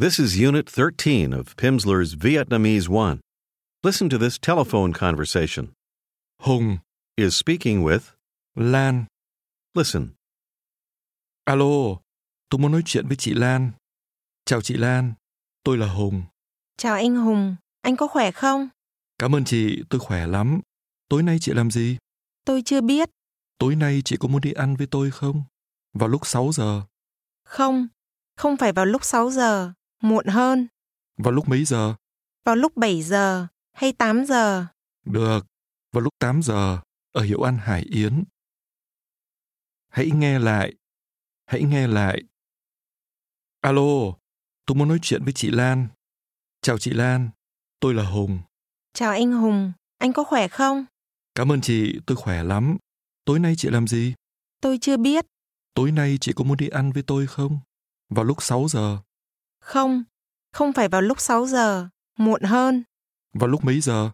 This is Unit 13 of Pimsleur's Vietnamese 1. Listen to this telephone conversation. Hùng, Is speaking with. Lan. Listen. Alo, tôi muốn nói chuyện với chị Lan. Chào chị Lan, tôi là Hùng. Chào anh Hùng, anh có khỏe không? Cảm ơn chị, tôi khỏe lắm. Tối nay chị làm gì? Tôi chưa biết. Tối nay chị có muốn đi ăn với tôi không? Vào lúc 6 giờ. Không, không phải vào lúc 6 giờ, muộn hơn. Vào lúc mấy giờ? Vào lúc 7 giờ hay 8 giờ. Được, vào lúc 8 giờ, ở hiệu ăn Hải Yến. Hãy nghe lại. Hãy nghe lại. Alo, tôi muốn nói chuyện với chị Lan. Chào chị Lan, tôi là Hùng. Chào anh Hùng, anh có khỏe không? Cảm ơn chị, tôi khỏe lắm. Tối nay chị làm gì? Tôi chưa biết. Tối nay chị có muốn đi ăn với tôi không? Vào lúc 6 giờ. Không, không phải vào lúc 6 giờ, muộn hơn. Vào lúc mấy giờ?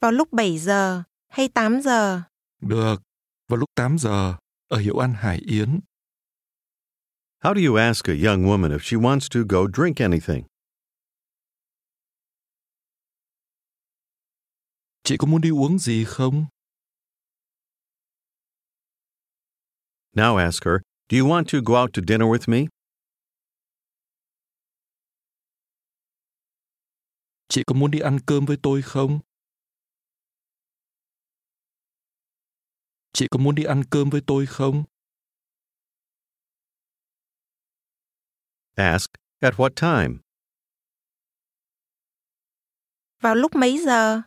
Vào lúc 7 giờ hay 8 giờ. Được, vào lúc 8 giờ, ở hiệu ăn Hải Yến. How do you ask a young woman if she wants to go drink anything? Chị có muốn đi uống gì không? Now ask her, Do you want to go out to dinner with me? Chị có muốn đi ăn cơm với tôi không? Chị có muốn đi ăn cơm với tôi không? Ask, At what time? Vào lúc mấy giờ?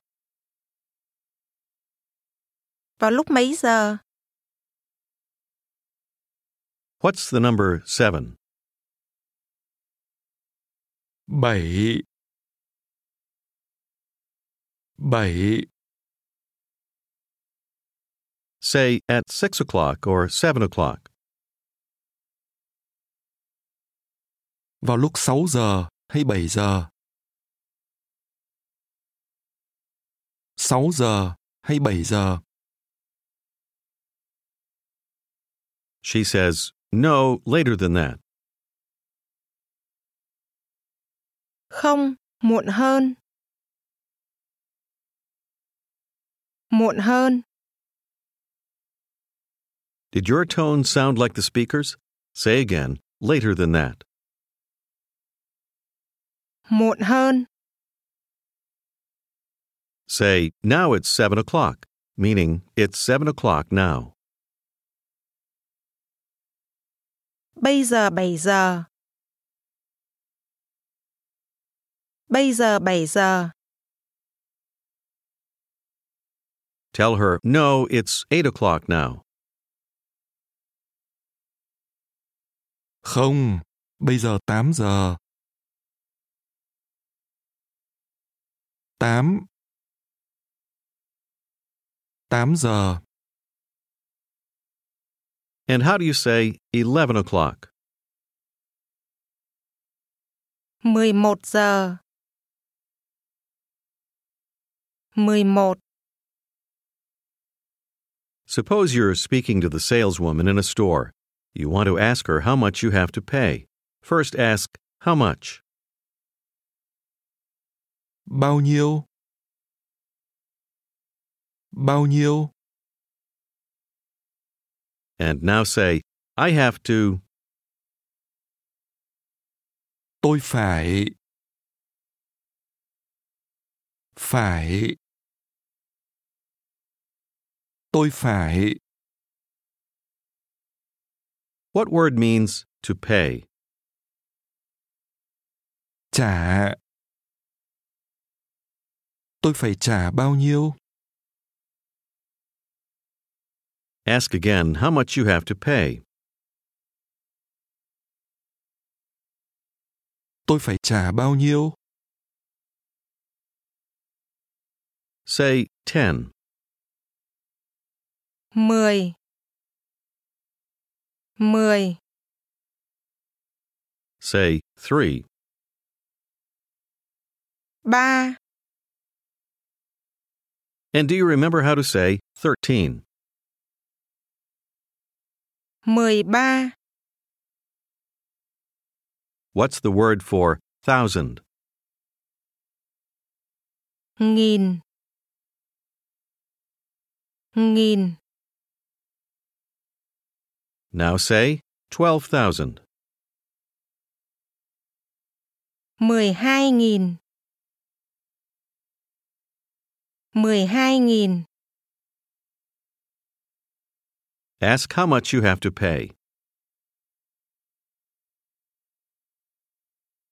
Vào lúc mấy giờ? What's the number 7? 7 7 Say at 6 o'clock or 7 o'clock. Vào lúc 6 giờ hay 7 giờ? 6 giờ hay 7 giờ? She says, No, later than that. Không, muộn hơn. Muộn hơn. Did your tone sound like the speaker's? Say again, later than that. Muộn hơn. Say, Now it's 7 o'clock, meaning it's 7 o'clock now. Bây giờ 7 giờ. Bây giờ 7 giờ. Tell her, No, it's 8 o'clock now. Không, bây giờ 8 giờ. 8 8 giờ. And how do you say 11 o'clock? 11 giờ. 11. Suppose you're speaking to the saleswoman in a store. You want to ask her how much you have to pay. First ask, How much? Bao nhiêu? Bao nhiêu? And now say, I have to. Tôi phải phải Tôi phải What word means to pay? trả Tôi phải trả bao nhiêu? Ask again how much you have to pay. Tôi phải trả bao nhiêu? Say 10. 10. 10. Say 3. 3. And do you remember how to say 13? 13. What's the word for thousand. nghìn nghìn Now say 12,000. mười hai nghìn mười hai nghìn Ask how much you have to pay.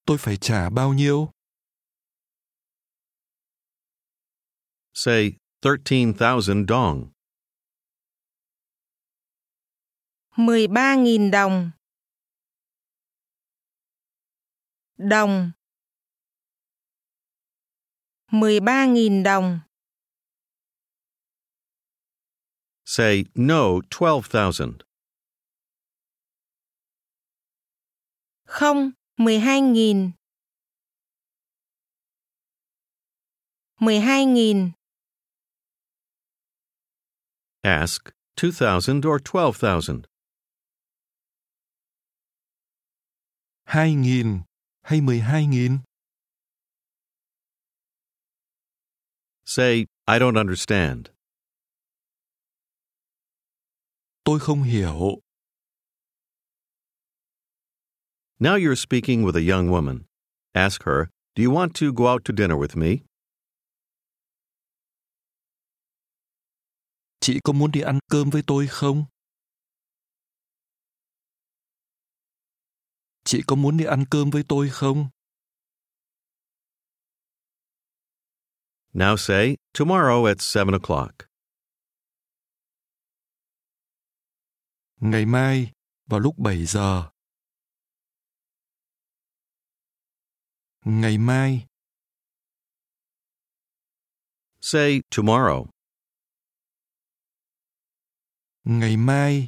Tôi phải trả bao nhiêu? Say 13,000 dong. 13.000 đồng. Đồng 13.000 đồng. Say no 12,000. Không, 12.000. 12.000. Ask 2,000 or 12,000. Hai nghìn hay mười hai nghìn? Say I don't understand. Tôi không hiểu. Now you're speaking with a young woman. Ask her, Do you want to go out to dinner with me? Chị có muốn đi ăn cơm với tôi không? Chị có muốn đi ăn cơm với tôi không? Now say, Tomorrow at 7 o'clock. Ngày mai vào lúc 7 giờ. Ngày mai, Say tomorrow. ngày mai.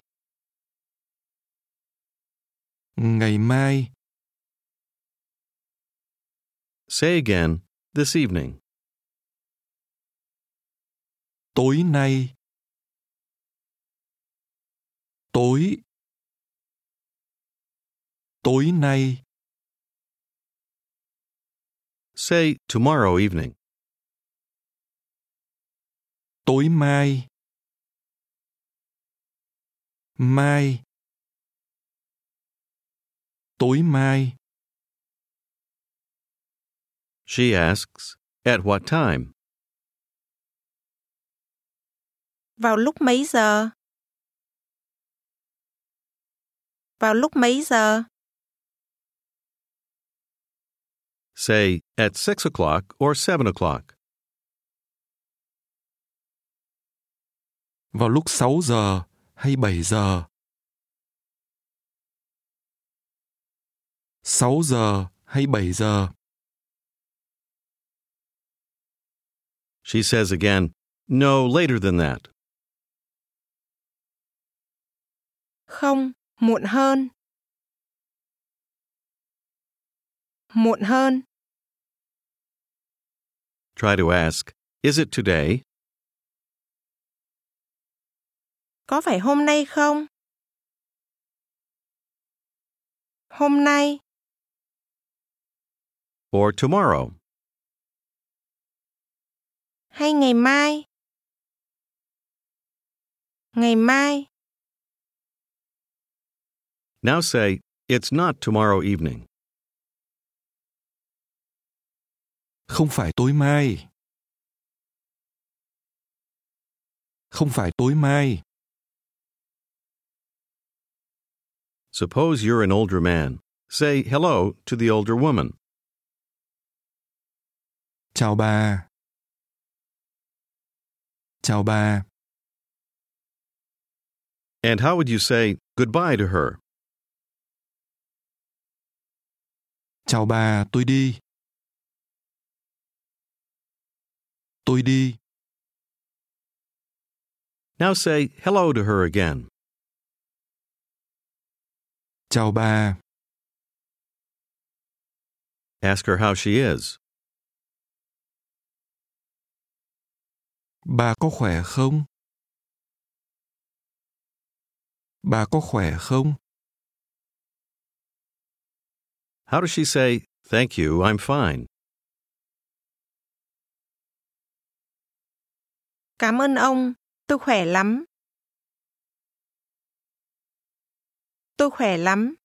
Ngày mai, Say again, this evening. tối nay. Tối. Tối nay, Say tomorrow evening. tối mai. Mai. Tối mai, She asks, At what time? vào lúc mấy giờ vào lúc mấy giờ Say, At 6 o'clock or 7 o'clock. vào lúc 6 giờ hay 7 giờ. 6 giờ hay 7 giờ. She says again, No later than that. không muộn hơn muộn hơn Try to ask, Is it today? có phải hôm nay không hôm nay Or tomorrow? hay ngày mai ngày mai Now say, It's not tomorrow evening. Không phải tối mai. Không phải tối mai. Suppose you're an older man. Say hello to the older woman. Chào bà. Chào bà. And how would you say goodbye to her? Chào bà, tôi đi. Tôi đi. Now say hello to her again. Chào bà. Ask her how she is. Bà có khỏe không? Bà có khỏe không? How does she say Thank you, I'm fine. Cảm ơn ông, tôi khỏe lắm. Tôi khỏe lắm.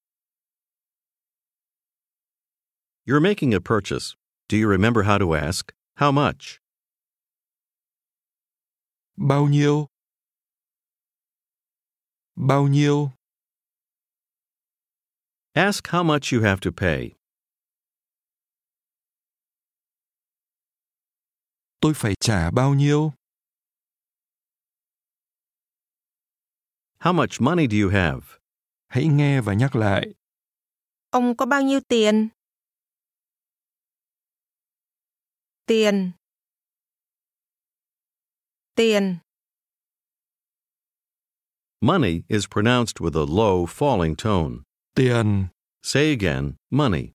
You're making a purchase. Do you remember how to ask? How much? Bao nhiêu? Bao nhiêu? Ask how much you have to pay. Tôi phải trả bao nhiêu? How much money do you have? Hãy nghe và nhắc lại. Ông có bao nhiêu tiền? Tiền. Tiền. Money is pronounced with a low, falling tone. Tiền. Say again, money.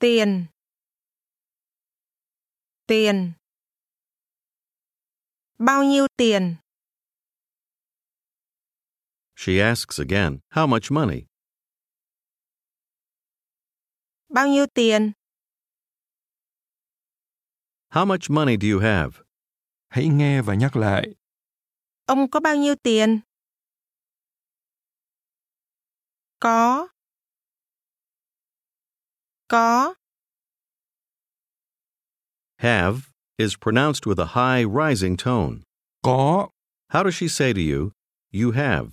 Tiền. Tiền. Bao nhiêu tiền? She asks again, how much money? Bao nhiêu tiền? How much money do you have? Hãy nghe và nhắc lại. Ông có bao nhiêu tiền? Có. Có. Have is pronounced with a high, rising tone. Có. How does she say to you, you have?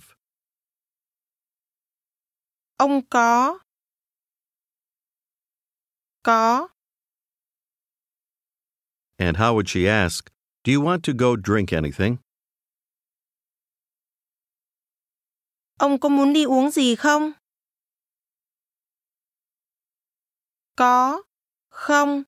Ông có. Có. And how would she ask, do you want to go drink anything? Ông có muốn đi uống gì không? Có. Không.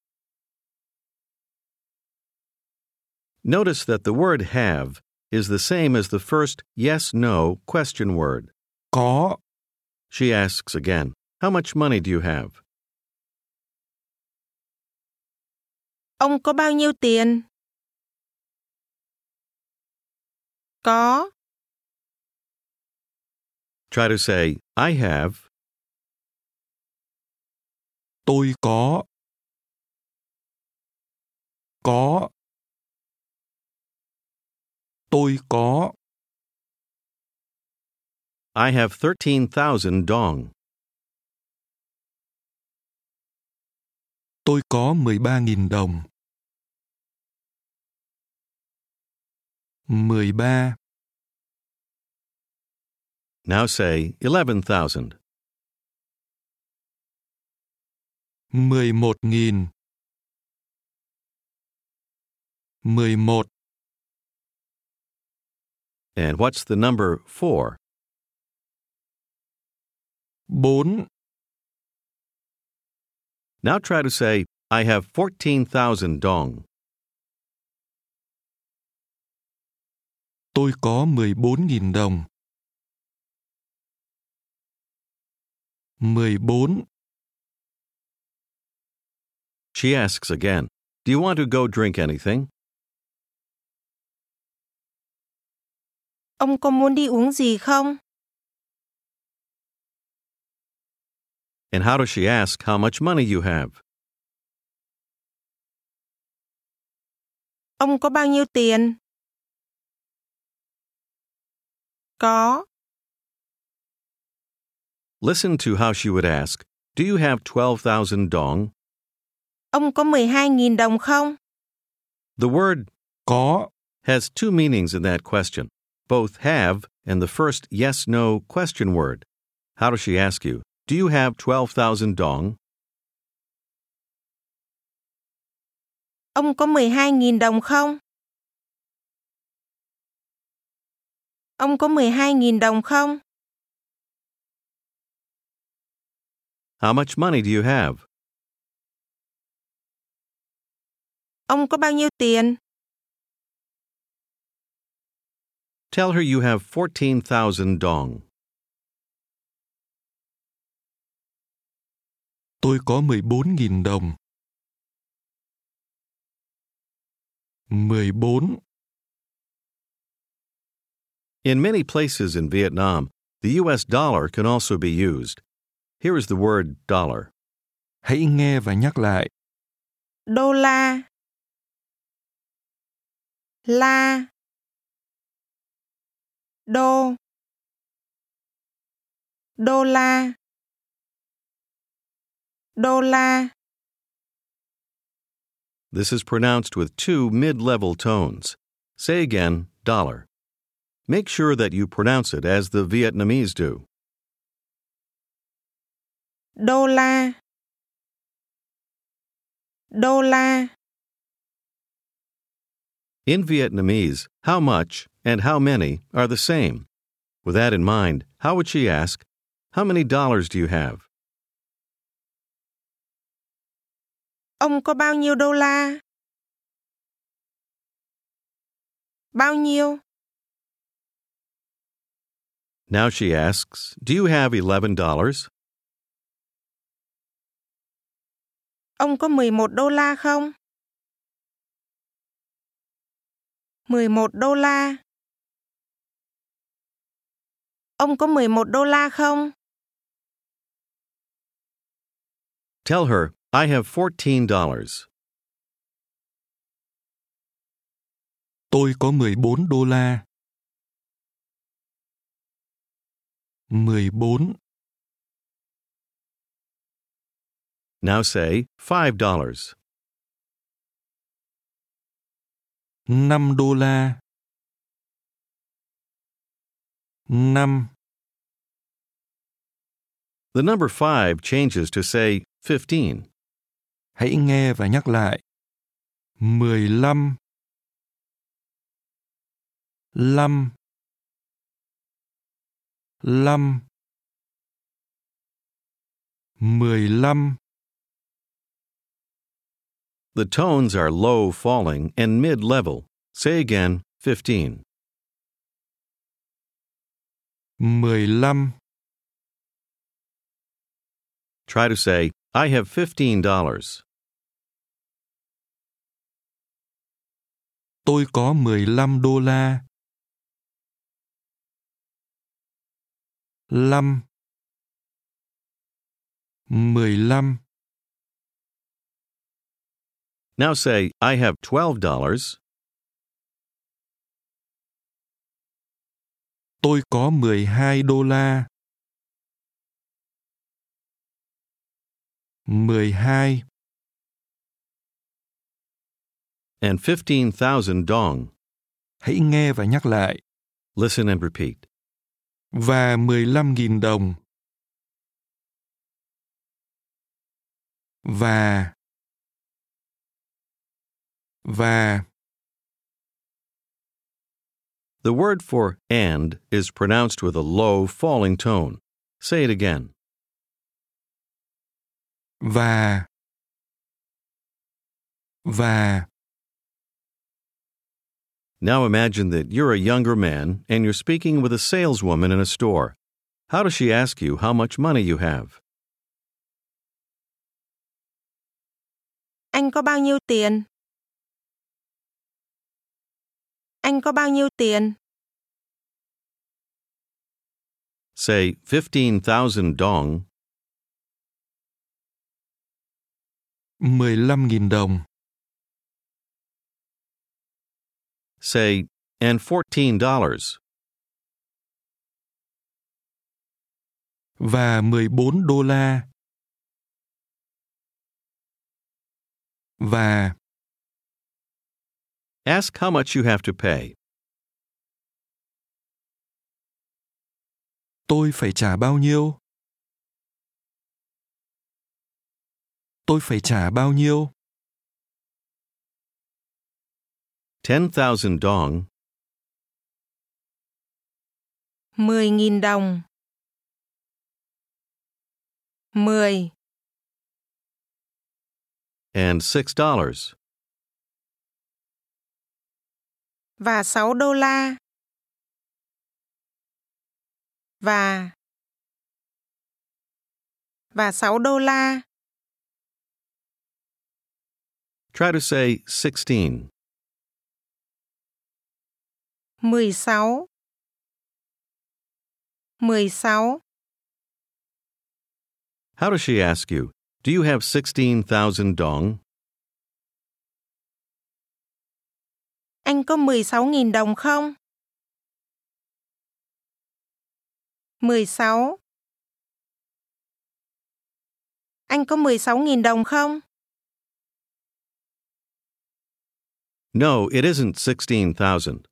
Notice that the word have is the same as the first yes no question word. Có. She asks again, How much money do you have? Ông có bao nhiêu tiền? Có. Try to say, I have. Tôi có. Có. Tôi có. I have 13,000 dong. Tôi có 13.000 đồng. 13, Now say 11,000. 11.000. 11, And what's the number four? 4, Now try to say, I have 14,000 dong. tôi có 14.000 đồng. 14, She asks again, Do you want to go drink anything? Ông có muốn đi uống gì không? And how does she ask how much money you have? Ông có bao nhiêu tiền? Có. Listen to how she would ask, Do you have 12,000 dong? Ông có 12.000 đồng không? The word có, has two meanings in that question, both have and the first yes no question word. How does she ask you? Do you have 12,000 dong? Ông có 12.000 đồng không? Ông có 12.000 đồng không? How much money do you have? Ông có bao nhiêu tiền? Tell her you have 14,000 dong. Tôi có 14.000 đồng. 14, In many places in Vietnam, the US dollar can also be used. Here is the word dollar. Hãy nghe và nhắc lại. đô la la đô đô la đô la This is pronounced with two mid level tones. Say again, dollar. Make sure that you pronounce it as the Vietnamese do. đô la đô la In Vietnamese, how much and how many are the same. With that in mind, how would she ask, How many dollars do you have? Ông có bao nhiêu đô la? Bao nhiêu? Now she asks, Do you have $11? ông có 11 đô la không? 11 đô la. Ông có 11 đô la không? Tell her, I have $14. Tôi có 14 đô la. 14, Now say $5. 5 đô la. 5, The number 5 changes to say 15. Hãy nghe và nhắc lại. 15 5 5 15 The tones are low falling and mid level. Say again, 15. 15 Try to say, I have $15. Tôi có 15 đô la. 5 15 Now say, I have $12. Tôi có 12 đô la. 12 and 15,000 dong. Hãy nghe và nhắc lại. Listen and repeat. Và 15.000 đồng. Và Và The word for and is pronounced with a low, falling tone. Say it again. Và Và Now imagine that you're a younger man and you're speaking with a saleswoman in a store. How does she ask you how much money you have? Anh có bao nhiêu tiền? Anh có bao nhiêu tiền? Say 15,000 dong 15.000 đồng. Say, and $14. Và 14 đô la. Và Ask how much you have to pay. tôi phải trả bao nhiêu? Tôi phải trả bao nhiêu? 10,000 dong 10.000 đồng. 10, and $6. và 6 đô la. Và và 6 đô la. Try to say 16. 16 16 How does she ask you? Do you have 16,000 dong? Anh có 16.000 đồng không? 16 Anh có 16.000 đồng không? No, it isn't 16,000.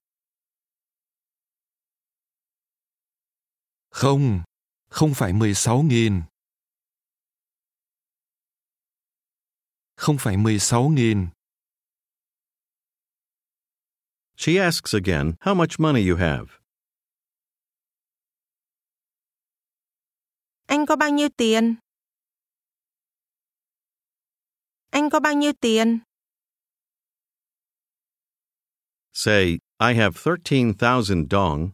Không, không phải 16.000. Không phải 16.000. She asks again how much money you have. Anh có bao nhiêu tiền? Anh có bao nhiêu tiền? Say, I have 13,000 dong.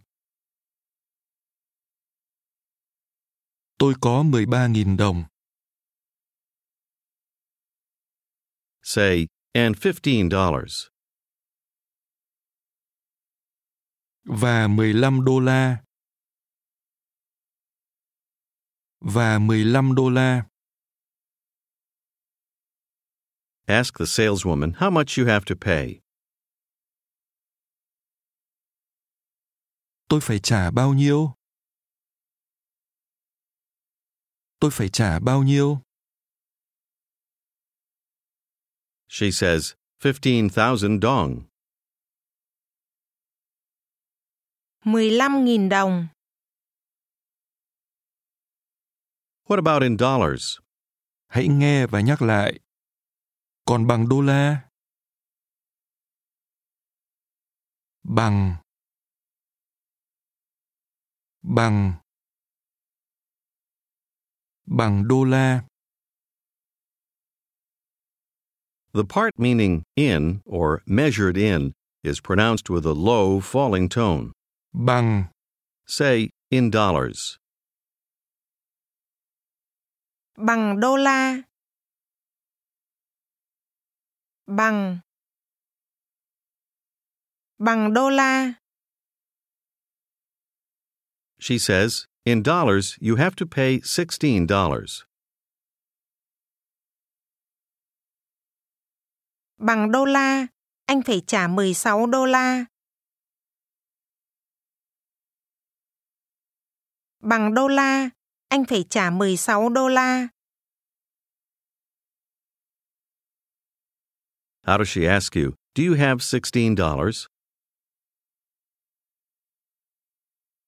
Tôi có 13.000 đồng. Say, and $15. Và 15 đô la. Và 15 đô la. Ask the saleswoman how much you have to pay. Tôi phải trả bao nhiêu? Tôi phải trả bao nhiêu? She says, 15,000 dong. 15.000 đồng. What about in dollars? Hãy nghe và nhắc lại. Còn bằng đô la? Bằng. Bằng. Bằng đô la. The part meaning in or measured in is pronounced with a low, falling tone. Bằng. Say, in dollars. Bằng đô la. Bằng. Bằng đô la. She says, in dollars, you have to pay $16. Bằng đô la, anh phải trả 16 đô la. Bằng đô la, anh phải trả 16 đô la. How does she ask you? Do you have $16?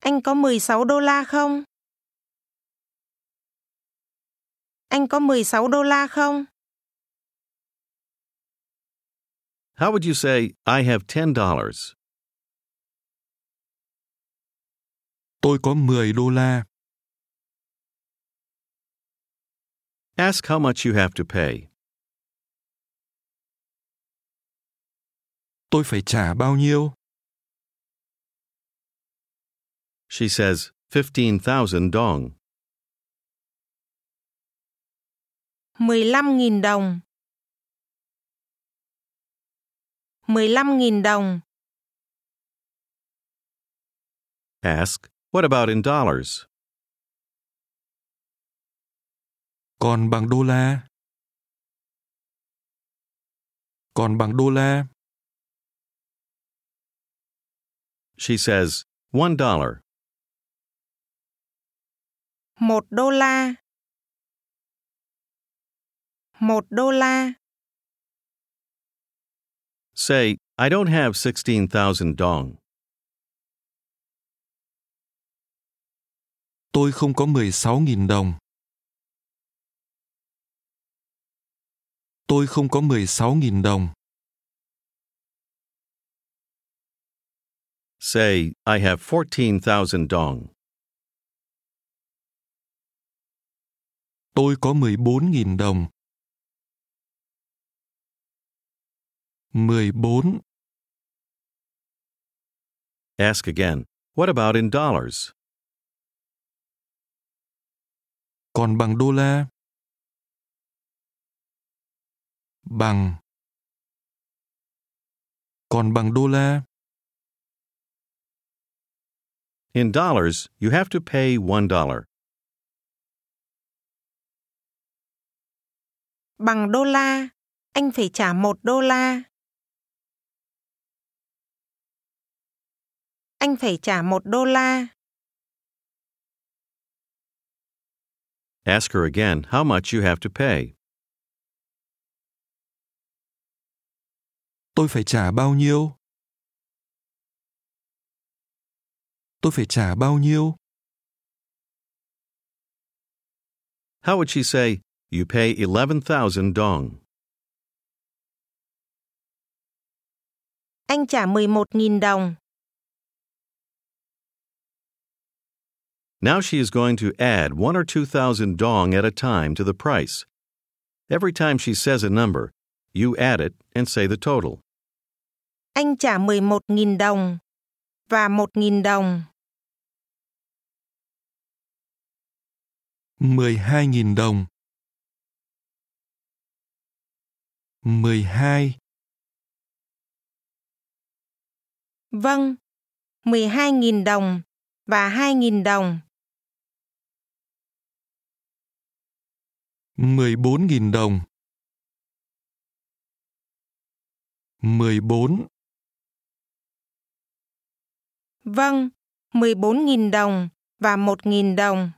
Anh có 16 đô la không? Anh có 16 đô la không? How would you say, I have $10? Tôi có 10 đô la. Ask how much you have to pay. Tôi phải trả bao nhiêu? She says, 15,000 dong. 15.000 đồng. 15.000 đồng. Ask, what about in dollars? Còn bằng đô la? Còn bằng đô la? She says, one dollar. Một đô la. Một đô la. Say, I don't have 16,000 dong. Tôi không có 16.000 đồng. Tôi không có 16.000 đồng. Say, I have 14,000 dong. Tôi có 14.000 đồng. 14 Ask again. What about in dollars? Còn bằng đô la? Bằng Còn bằng đô la? In dollars, you have to pay one dollar. Bằng đô la, anh phải trả một đô la. Anh phải trả một đô la. Ask her again how much you have to pay. Tôi phải trả bao nhiêu? Tôi phải trả bao nhiêu? How would she say, You pay 11,000 dong? Anh trả 11.000 đồng. Now she is going to add one or two thousand dong at a time to the price. Every time she says a number, you add it and say the total. Anh trả 11.000 đồng và 1.000 đồng. mười hai nghìn đồng 12 Vâng, 12.000 đồng và 2.000 đồng. 14.000 đồng. 14 Vâng, 14.000 đồng và 1.000 đồng.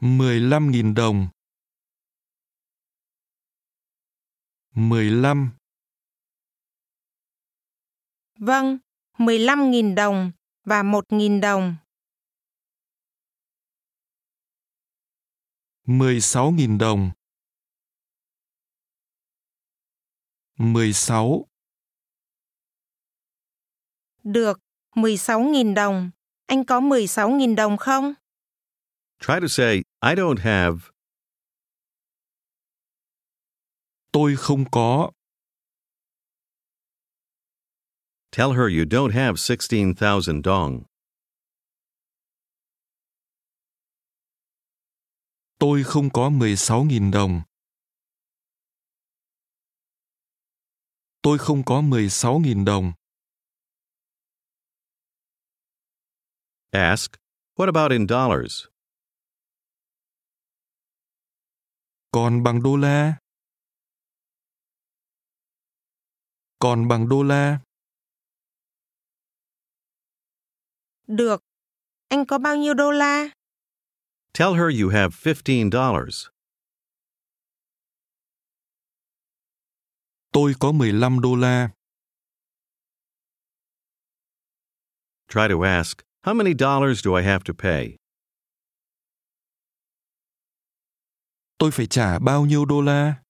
15.000 đồng mười lăm Vâng, 15.000 đồng và 1.000 đồng. mười sáu nghìn đồng mười sáu Được, 16.000 đồng. Anh có 16.000 đồng không? Try to say, I don't have, tôi không có tell her you don't have 16,000 dong. tôi không có mười sáu nghìn đồng tôi không có mười sáu nghìn đồng Ask, What about in dollars? còn bằng đô la còn bằng đô la Được. Anh có bao nhiêu đô la? Tell her you have $15. tôi có mười lăm đô la Try to ask, How many dollars do I have to pay? tôi phải trả bao nhiêu đô la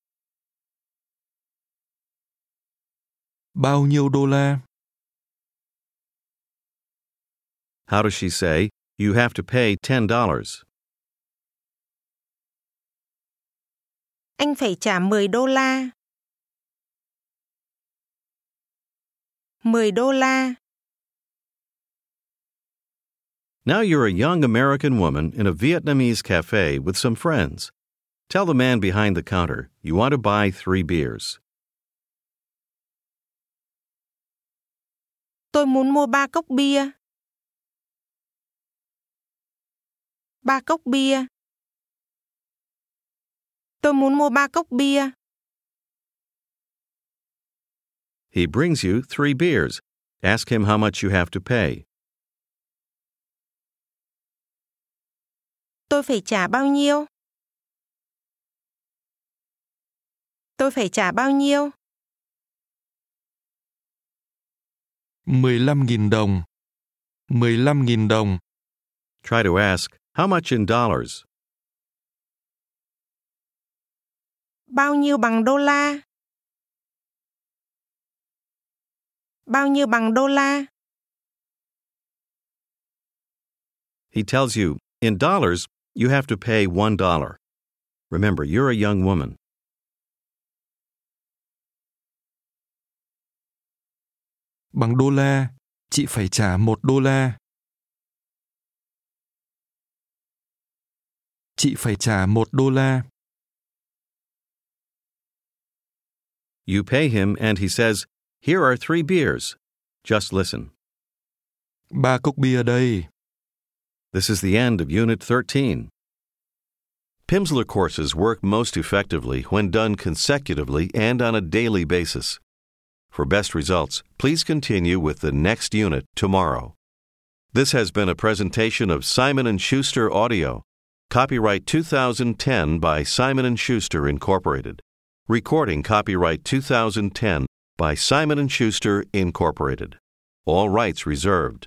bao nhiêu đô la How does she say, You have to pay $10? Anh phải trả 10 đô la. 10 đô la. Now you're a young American woman in a Vietnamese cafe with some friends. Tell the man behind the counter you want to buy three beers. Tôi muốn mua ba cốc bia. Ba cốc bia. Tôi muốn mua ba cốc bia. He brings you three beers. Ask him how much you have to pay. Tôi phải trả bao nhiêu? Tôi phải trả bao nhiêu? Mười lăm nghìn đồng mười lăm nghìn đồng Try to ask, How much in dollars? Bao nhiêu bằng đô la? Bao nhiêu bằng đô la? He tells you, In dollars, you have to pay one dollar. Remember, you're a young woman. Bằng đô la chị phải trả một đô la chị phải trả một đô la You pay him, and he says, Here are three beers. Just listen. ba cốc bia đây This is the end of Unit 13. Pimsleur courses work most effectively when done consecutively and on a daily basis. For best results, please continue with the next unit tomorrow. This has been a presentation of Simon & Schuster Audio. Copyright 2010 by Simon & Schuster Incorporated. Recording copyright 2010 by Simon & Schuster Incorporated. All rights reserved.